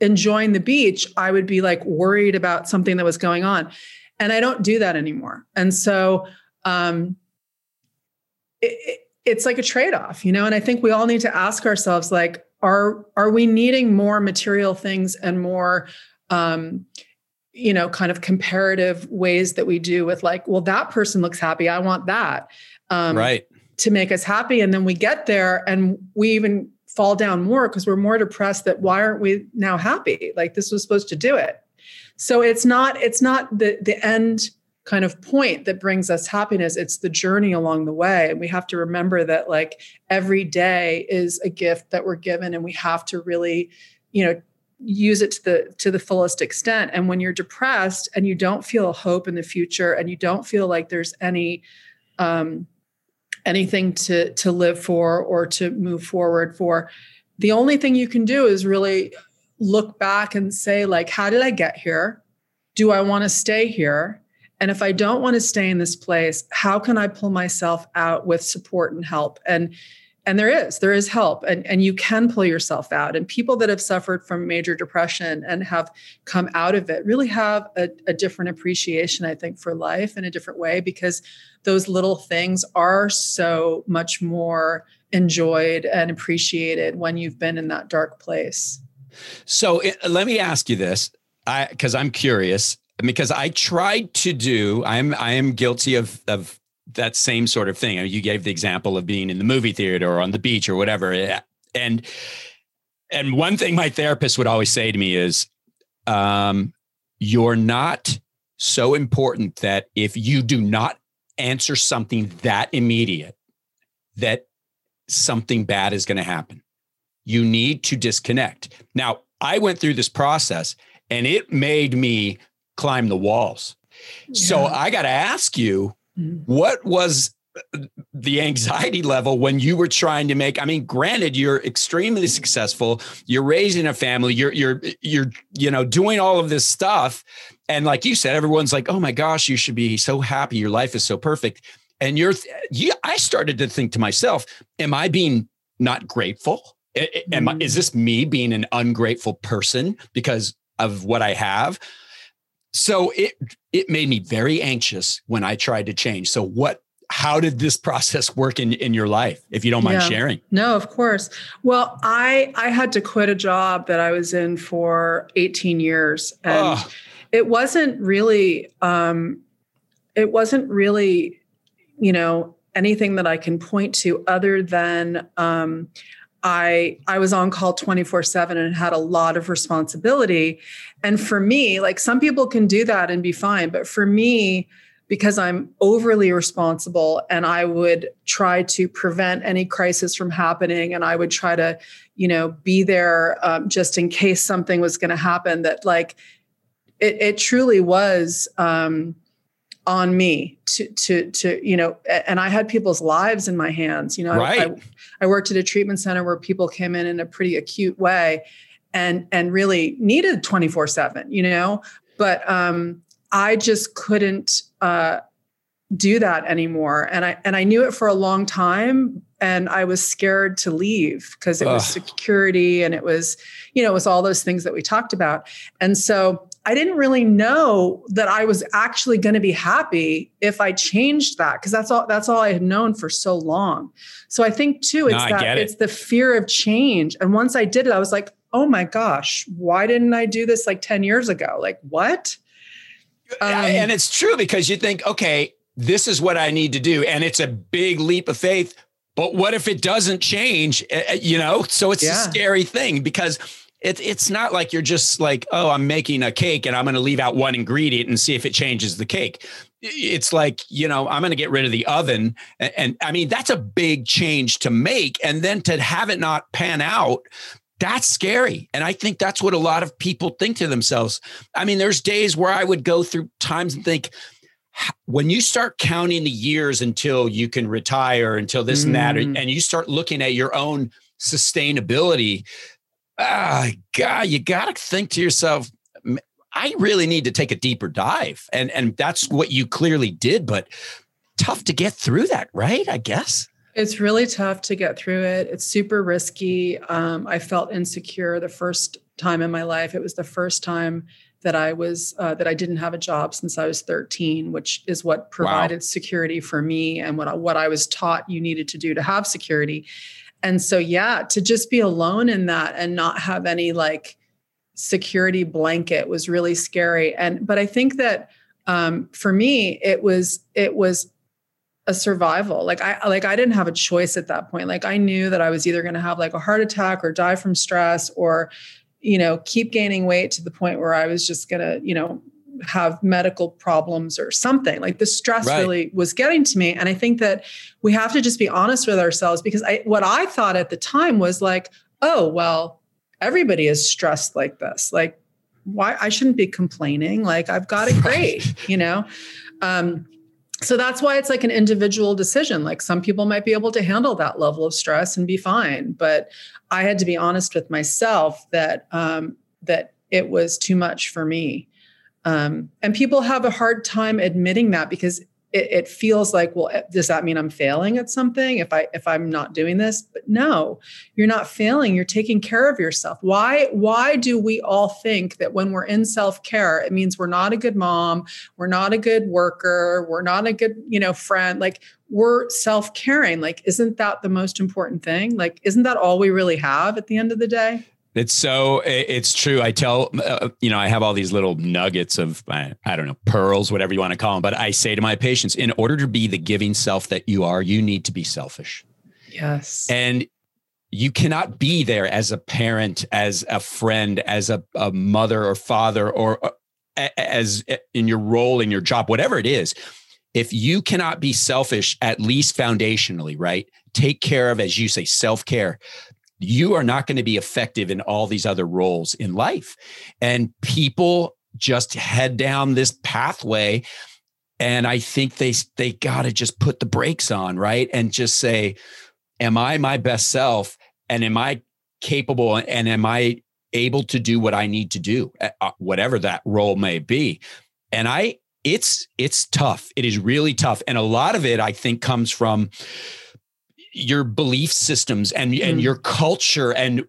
enjoying the beach, I would be like worried about something that was going on. And I don't do that anymore. And so um it, it's like a trade-off, you know, and I think we all need to ask ourselves like are are we needing more material things and more um you know kind of comparative ways that we do with like well that person looks happy i want that um, right. to make us happy. And then we get there and we even fall down more because we're more depressed that why aren't we now happy? Like this was supposed to do it. So it's not it's not the the end kind of point that brings us happiness. It's the journey along the way. And we have to remember that like every day is a gift that we're given and we have to really you know use it to the to the fullest extent. And when you're depressed and you don't feel hope in the future and you don't feel like there's any um anything to to live for or to move forward for the only thing you can do is really look back and say like how did i get here? Do i want to stay here? And if i don't want to stay in this place how can i pull myself out with support and help? And and there is there is help and, and you can pull yourself out. And people that have suffered from major depression and have come out of it really have a, a different appreciation i think for life in a different way because those little things are so much more enjoyed and appreciated when you've been in that dark place. So it, let me ask you this. I because i'm curious because i tried to do i'm i am guilty of of that same sort of thing. I mean, you gave the example of being in the movie theater or on the beach or whatever. And and one thing my therapist would always say to me is, um, "You're not so important that if you do not answer something that immediate, that something bad is going to happen. You need to disconnect." Now, I went through this process, and it made me climb the walls. Yeah. So I got to ask you Mm-hmm. What was the anxiety level when you were trying to make i mean granted you're extremely successful you're raising a family you're you're you're you know doing all of this stuff and like you said everyone's like oh my gosh you should be so happy your life is so perfect. And you're you, i started to think to myself am i being not grateful? Am I, is this me being an ungrateful person because of what i have? So it it made me very anxious when I tried to change. So what how did this process work in, in your life if you don't mind yeah. sharing no of course well i i had to quit a job that i was in for 18 years and oh. it wasn't really um it wasn't really you know anything that i can point to other than um I I was on call 24/7 and had a lot of responsibility. And for me, like some people can do that and be fine, but for me because I'm overly responsible and I would try to prevent any crisis from happening and I would try to, you know, be there um, just in case something was going to happen that like it, it truly was um, on me to to to you know and i had people's lives in my hands you know right. I, I, worked at a treatment center where people came in in a pretty acute way and and really needed 24 7 you know but um i just couldn't uh do that anymore and i and i knew it for a long time and i was scared to leave because it Ugh. was security and it was you know it was all those things that we talked about and so I didn't really know that I was actually going to be happy if I changed that because that's all that's all I had known for so long. So I think too, it's no, that it. it's the fear of change. And once I did it, I was like, oh my gosh, why didn't I do this like 10 years ago? Like what? Um, and it's true because you think, okay, this is what I need to do. And it's a big leap of faith. But what if it doesn't change? Eh, eh, you know, so it's yeah. a scary thing because it, it's not like you're just like, oh, I'm making a cake and I'm going to leave out one ingredient and see if it changes the cake. It's like, you know, I'm going to get rid of the oven. And, and I mean, that's a big change to make. And then to have it not pan out, that's scary. And I think that's what a lot of people think to themselves. I mean, there's days where I would go through times and think, when you start counting the years until you can retire, until this mm. and that, mm. and you start looking at your own sustainability, ah, God, you got to think to yourself, I really need to take a deeper dive. And, and that's what you clearly did, but tough to get through that, right? I guess. It's really tough to get through it. It's super risky. Um, I felt insecure the first time in my life. It was the first time that I was uh, that I didn't have a job since I was 13, which is what provided wow. security for me and what what I was taught you needed to do to have security. And so yeah, to just be alone in that and not have any like security blanket was really scary. And but I think that um, for me it was it was a survival like i like i didn't have a choice at that point like i knew that i was either going to have like a heart attack or die from stress or you know, keep gaining weight to the point where I was just going to, you know, have medical problems or something. Like the stress right. really was getting to me. And I think that we have to just be honest with ourselves because I what I thought at the time was like, oh, well, everybody is stressed like this. Like, why I shouldn't be complaining. Like I've got it great, you know? Um, so that's why it's like an individual decision like some people might be able to handle that level of stress and be fine but i had to be honest with myself that um, that it was too much for me um, and people have a hard time admitting that because it, it, feels like well eh, does that mean i'm failing at something if i if i'm not doing this? But no you're not failing. You're taking care of yourself. Why why do we all think that when we're in self-care it means we're not a good mom we're not a good worker we're not a good you know friend? Like we're self-caring. Like isn't that the most important thing? Like isn't that all we really have at the end of the day it's so it's true. I tell uh, you know I have all these little nuggets of I, I don't know pearls, whatever you want to call them. But I say to my patients, in order to be the giving self that you are, you need to be selfish. Yes, and you cannot be there as a parent, as a friend, as a, a mother or father, or uh, as in your role in your job, whatever it is. If you cannot be selfish, at least foundationally, right? Take care of, as you say, self care you are not going to be effective in all these other roles in life. And people just head down this pathway. And I think they they got to just put the brakes on, right? And just say, am I my best self? And am I capable and am I able to do what I need to do, uh, whatever that role may be? And I it's it's tough. It is really tough. And a lot of it I think comes from your belief systems and mm. and your culture and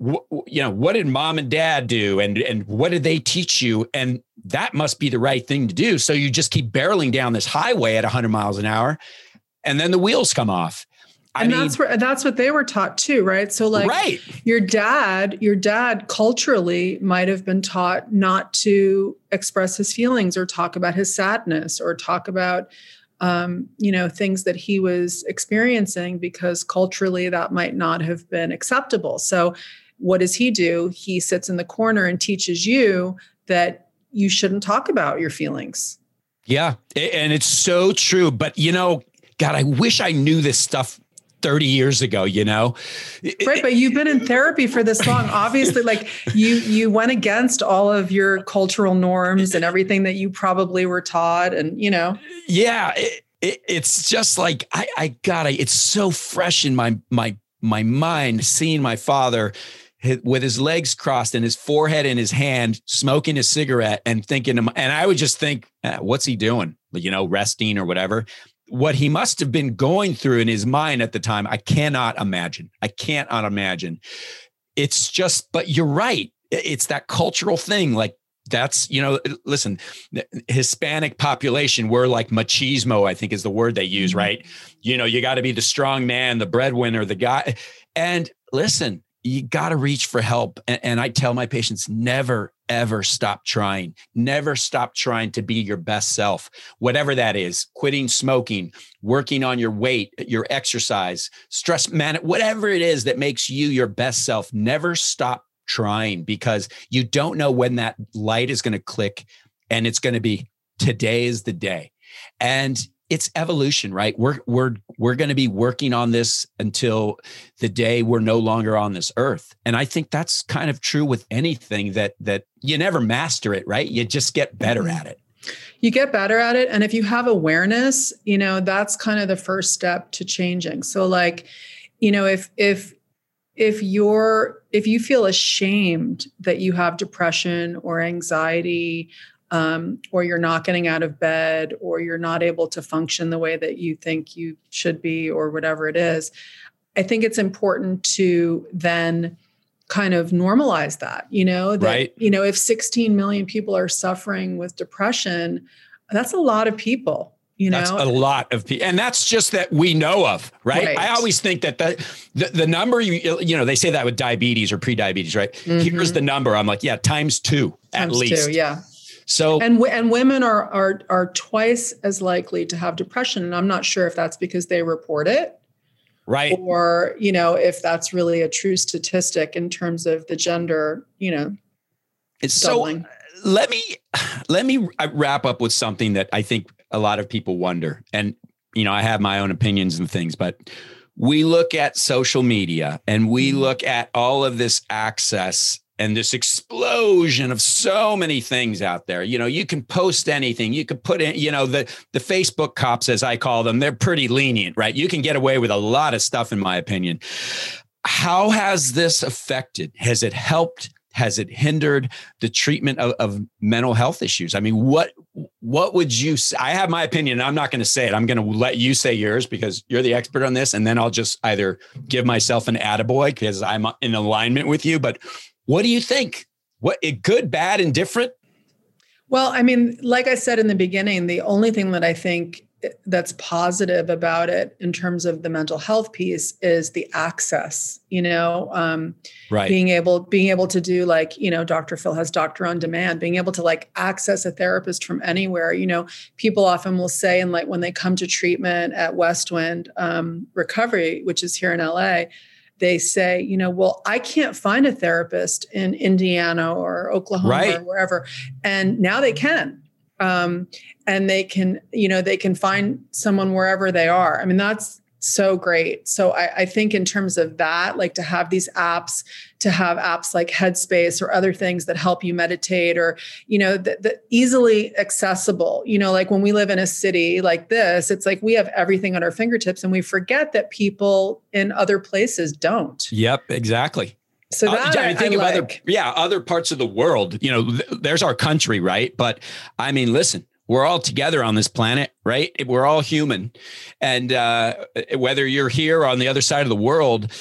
you know what did mom and dad do and and what did they teach you and that must be the right thing to do so you just keep barreling down this highway at 100 miles an hour and then the wheels come off I and mean, that's where that's what they were taught too, right? So like right. your dad, your dad culturally might have been taught not to express his feelings or talk about his sadness or talk about um, you know, things that he was experiencing because culturally that might not have been acceptable. So, what does he do? He sits in the corner and teaches you that you shouldn't talk about your feelings. Yeah. And it's so true. But, you know, God, I wish I knew this stuff 30 years ago you know? Right but you've been in therapy for this long. Obviously like you you went against all of your cultural norms and everything that you probably were taught and you know? Yeah it, it, it's just like i i gotta it's so fresh in my my my mind seeing my father with his legs crossed and his forehead in his hand, smoking a cigarette and thinking, and I would just think, eh, what's he doing? You know, resting or whatever what he must have been going through in his mind at the time, I cannot imagine. I can't imagine. It's just, but you're right. It's that cultural thing. Like that's, you know, listen, Hispanic population, we're like machismo, I think is the word they use, mm-hmm. right? You know, you got to be the strong man, the breadwinner, the guy. And listen, you got to reach for help. And, and, I tell my patients never, ever stop trying. Never stop trying to be your best self, whatever that is quitting smoking, working on your weight, your exercise, stress man, whatever it is that makes you your best self. Never stop trying because you don't know when that light is going to click and it's going to be today is the day. And it's evolution, right? We're we're we're going to be working on this until the day we're no longer on this earth. And I think that's kind of true with anything that that you never master it, right? You just get better mm-hmm. at it. You get better at it and if you have awareness, you know, that's kind of the first step to changing. So like, you know, if if if you're if you feel ashamed that you have depression or anxiety um, or you're not getting out of bed, or you're not able to function the way that you think you should be, or whatever it is, I think it's important to then kind of normalize that, you know, that, right. you know, if 16 million people are suffering with depression, that's a lot of people you know that's a lot of people and that's just that we know of right, right. i always think that the, the, the number you you know they say that with diabetes or pre-diabetes right mm-hmm. here's the number i'm like yeah times two times at least two, yeah so and and women are are are twice as likely to have depression and i'm not sure if that's because they report it right or you know if that's really a true statistic in terms of the gender you know it's doubling. so let me let me wrap up with something that i think a lot of people wonder and you know i have my own opinions and things but we look at social media and we mm-hmm. look at all of this access and this explosion of so many things out there. You know, you can post anything. You could put in, you know, the the Facebook cops, as I call them, they're pretty lenient, right? You can get away with a lot of stuff, in my opinion. How has this affected? Has it helped? Has it hindered the treatment of, of mental health issues? I mean, what what would you say? I have my opinion. I'm not going to say it. I'm going to let you say yours because you're the expert on this. And then I'll just either give myself an attaboy because I'm in alignment with you. But what do you think? What good, bad, and different? Well, I mean, like I said in the beginning, the only thing that I think that's positive about it in terms of the mental health piece is the access you know um, right being able being able to do like you know dr phil has doctor on demand being able to like access a therapist from anywhere you know people often will say and like when they come to treatment at westwind um, recovery which is here in la they say, you know, well, I can't find a therapist in Indiana or Oklahoma right. or wherever. And now they can. Um, and they can, you know, they can find someone wherever they are. I mean, that's so great. So I, I, think in terms of that, like to have these apps, to have apps like Headspace or other things that help you meditate or, you know, the, the easily accessible, you know, like when we live in a city like this, it's like we have everything at our fingertips and we forget that people in other places don't. Yep, exactly. So uh, that I, mean, think I of like. other, yeah, other parts of the world. You know, th- there's our country, right? But I mean, listen, we're all together on this planet, right? We're all human. And uh, whether you're here or on the other side of the world,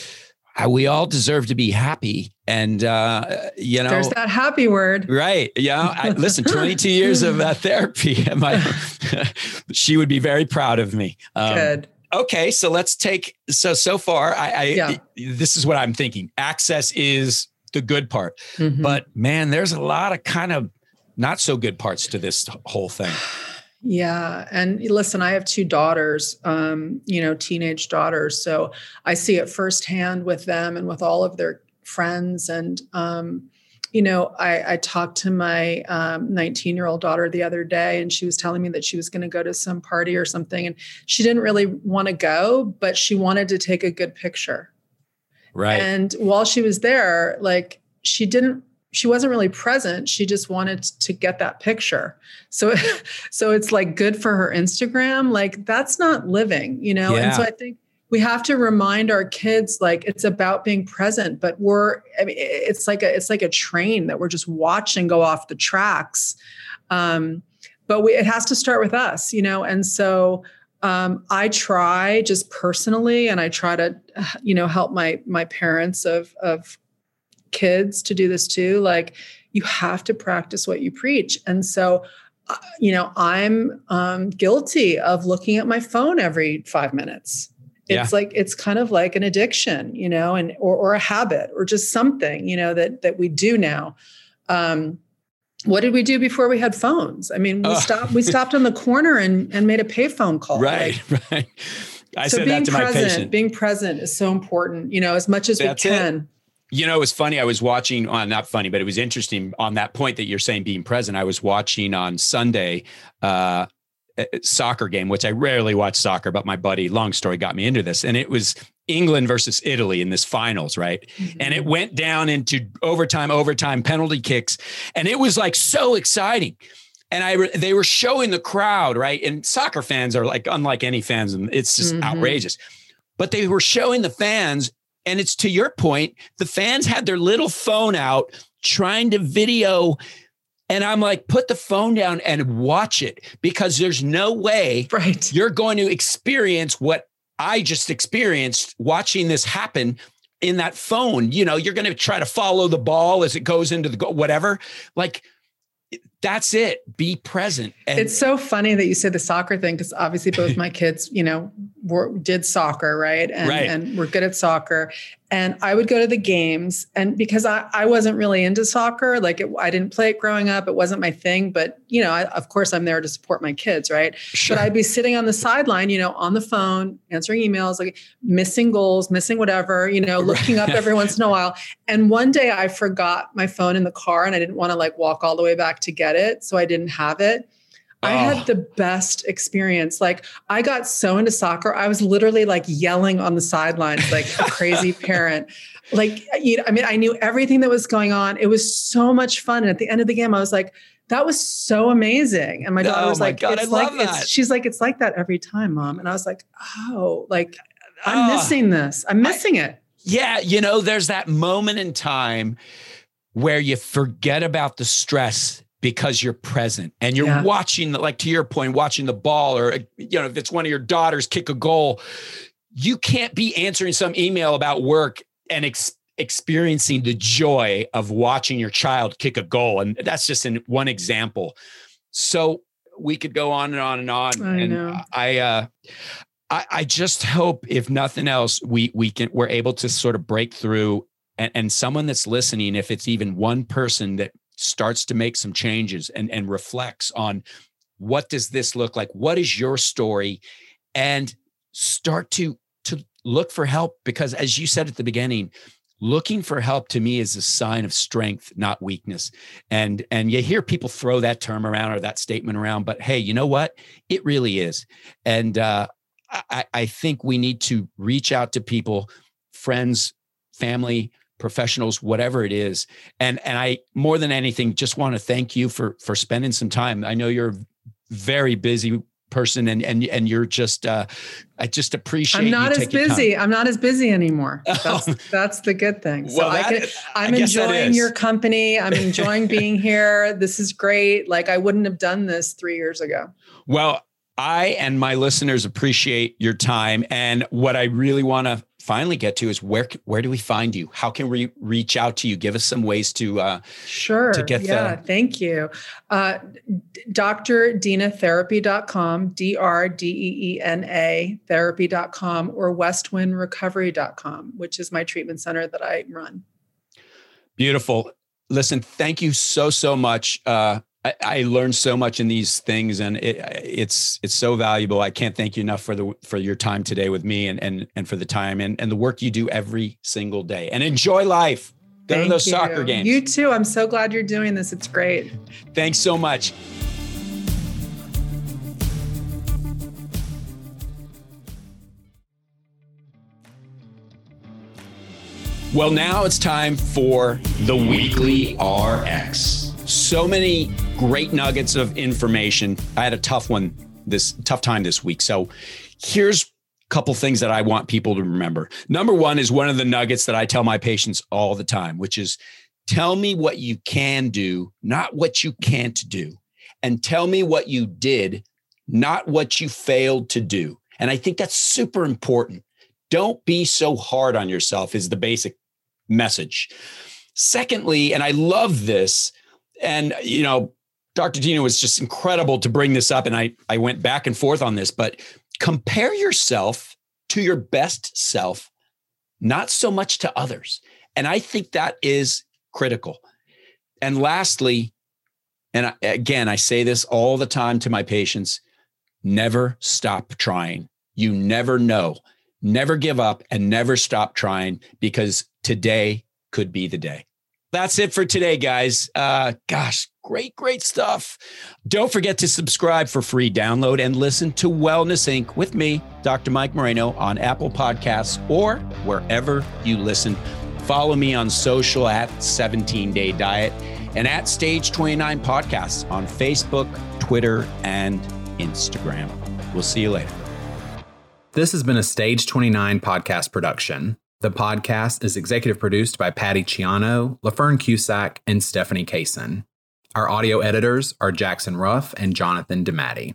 uh, we all deserve to be happy. And, uh, you know, there's that happy word. Right. Yeah. I, listen, 22 years of uh, therapy. My, she would be very proud of me. Um, Good. Okay. So let's take, so, so far, I, I yeah. this is what I'm thinking. Access is the good part. Mm-hmm. But man, there's a lot of kind of not so good parts to this whole thing. Yeah. And listen, I have two daughters, um, you know, teenage daughters. So I see it firsthand with them and with all of their friends. And, um, you know, I, I, talked to my 19 um, year old daughter the other day, and she was telling me that she was going to go to some party or something. And she didn't really want to go, but she wanted to take a good picture. Right. And while she was there, like, she didn't she wasn't really present. She just wanted to get that picture. So so it's like good for her instagram. Like that's not living you know? Yeah. and so i think we have to remind our kids like it's about being present but we're I mean, it's like a it's like a train that we're just watching go off the tracks. Um, but we, it has to start with us you know? And so um, i try just personally and i try to you know help my my parents of of kids to do this too like you have to practice what you preach and so uh, you know i'm um, guilty of looking at my phone every five minutes it's yeah. like it's kind of like an addiction you know and or, or a habit or just something you know that that we do now um, what did we do before we had phones i mean we oh. stopped we stopped on the corner and and made a payphone call right like, right I so said being that to present, my patient. Being present is so important, you know, as much as That's we can. It. You know, it was funny. I was watching on not funny, but it was interesting on that point that you're saying being present. I was watching on Sunday uh, soccer game, which I rarely watch soccer, but my buddy, long story, got me into this, and it was England versus Italy in this finals, right? Mm-hmm. And it went down into overtime, overtime, penalty kicks, and it was like so exciting. And I, they were showing the crowd, right? And soccer fans are like unlike any fans, and it's just mm-hmm. outrageous. But they were showing the fans and it's to your point, the fans had their little phone out trying to video And I'm like, put the phone down and watch it because there's no way right. you're going to experience what I just experienced watching this happen in that phone. You know, you're going to try to follow the ball as it goes into the go, whatever. Like, that's it. Be present. And it's so funny that you said the soccer thing because obviously both my kids, you know, were, did soccer, right? And, right. and we're good at soccer. And I would go to the games, and because I, I wasn't really into soccer, like it, I didn't play it growing up, it wasn't my thing. But you know, I, of course, I'm there to support my kids, right? Sure. But I'd be sitting on the sideline, you know, on the phone, answering emails, like missing goals, missing whatever, you know, looking up every once in a while. And one day I forgot my phone in the car, and I didn't want to like walk all the way back to get it, so I didn't have it. I had the best experience. Like I got so into soccer, I was literally like yelling on the sidelines like a crazy parent. Like you know, I mean, I knew everything that was going on. It was so much fun. And at the end of the game, I was like, that was so amazing. And my daughter oh was like, God, it's like it's she's like, it's like that every time, mom. And I was like, oh, like I'm oh. missing this. I'm missing I, it. Yeah, you know, there's that moment in time where you forget about the stress because you're present and you're yeah. watching the, like to your point watching the ball or you know if it's one of your daughters kick a goal you can't be answering some email about work and ex- experiencing the joy of watching your child kick a goal and that's just in one example so we could go on and on and on I and know. i uh I, I just hope if nothing else we we can we're able to sort of break through and, and someone that's listening if it's even one person that starts to make some changes and, and reflects on what does this look like? What is your story? And start to to look for help because as you said at the beginning, looking for help to me is a sign of strength not weakness and and you hear people throw that term around or that statement around but hey you know what it really is and uh, I, I think we need to reach out to people friends family professionals whatever it is. And and i more than anything just want to thank you for for spending some time. I know you're a very busy person and and and you're just uh i just appreciate i'm not as busy. I'm not as busy anymore. That's oh. that's the good thing. So well, i can i'm I enjoying your company. I'm enjoying being here. This is great. Like i wouldn't have done this three years ago. Well I and my listeners appreciate your time. And what I really want to finally get to is where where do we find you? How can we reach out to you? Give us some ways to uh, sure to get yeah. The- thank you, uh, drdeenatherapy.com, d r d e e n a therapy.com, or westwindrecovery.com, which is my treatment center that I run. Beautiful. Listen, thank you so so much. Uh, I, I learned so much in these things, and it, it's it's so valuable. I can't thank you enough for the for your time today with me, and and and for the time and and the work you do every single day. And enjoy life. Go thank to those you. soccer games. You too. I'm so glad you're doing this. It's great. Thanks so much. Well, now it's time for the weekly RX so many great nuggets of information. I had a tough one this tough time this week. So here's a couple things that I want people to remember. Number one is one of the nuggets that I tell my patients all the time, which is tell me what you can do, not what you can't do. And tell me what you did, not what you failed to do. And I think that's super important. Don't be so hard on yourself, is the basic message. Secondly, and I love this, and you know dr deena was just incredible to bring this up and i i went back and forth on this but compare yourself to your best self not so much to others. And i think that is critical. And lastly and I, again i say this all the time to my patients never stop trying. You never know. Never give up and never stop trying because today could be the day that's it for today, guys. Uh, gosh, great, great stuff. Don't forget to subscribe for free download and listen to Wellness Inc. with me, Dr. Mike Moreno, on Apple Podcasts or wherever you listen. Follow me on social at 17 Day Diet and at Stage 29 Podcasts on Facebook, Twitter, and Instagram. We'll see you later. This has been a Stage 29 podcast production. The podcast is executive produced by Patty Ciano, LaFern Cusack, and Stephanie Kaysen. Our audio editors are Jackson Ruff and Jonathan DeMatti.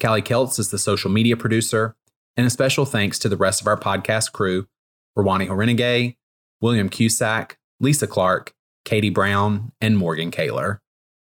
Callie Keltz is the social media producer, and a special thanks to the rest of our podcast crew, Rawani Horenegay, William Cusack, Lisa Clark, Katie Brown, and Morgan Kaler.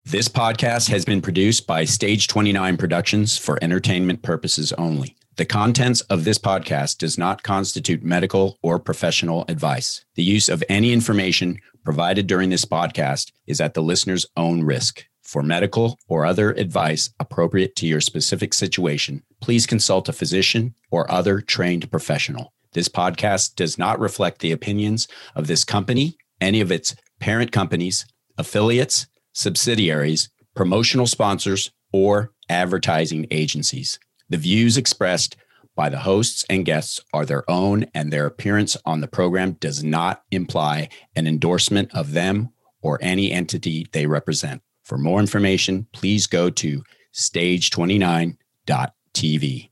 This podcast has been produced by Stage 29 Productions for entertainment purposes only. The contents of this podcast does not constitute medical or professional advice. The use of any information provided during this podcast is at the listener's own risk. For medical or other advice appropriate to your specific situation, please consult a physician or other trained professional. This podcast does not reflect the opinions of this company, any of its parent companies, affiliates, subsidiaries, promotional sponsors, or advertising agencies. The views expressed by the hosts and guests are their own, and their appearance on the program does not imply an endorsement of them or any entity they represent. For more information, please go to stage29.tv.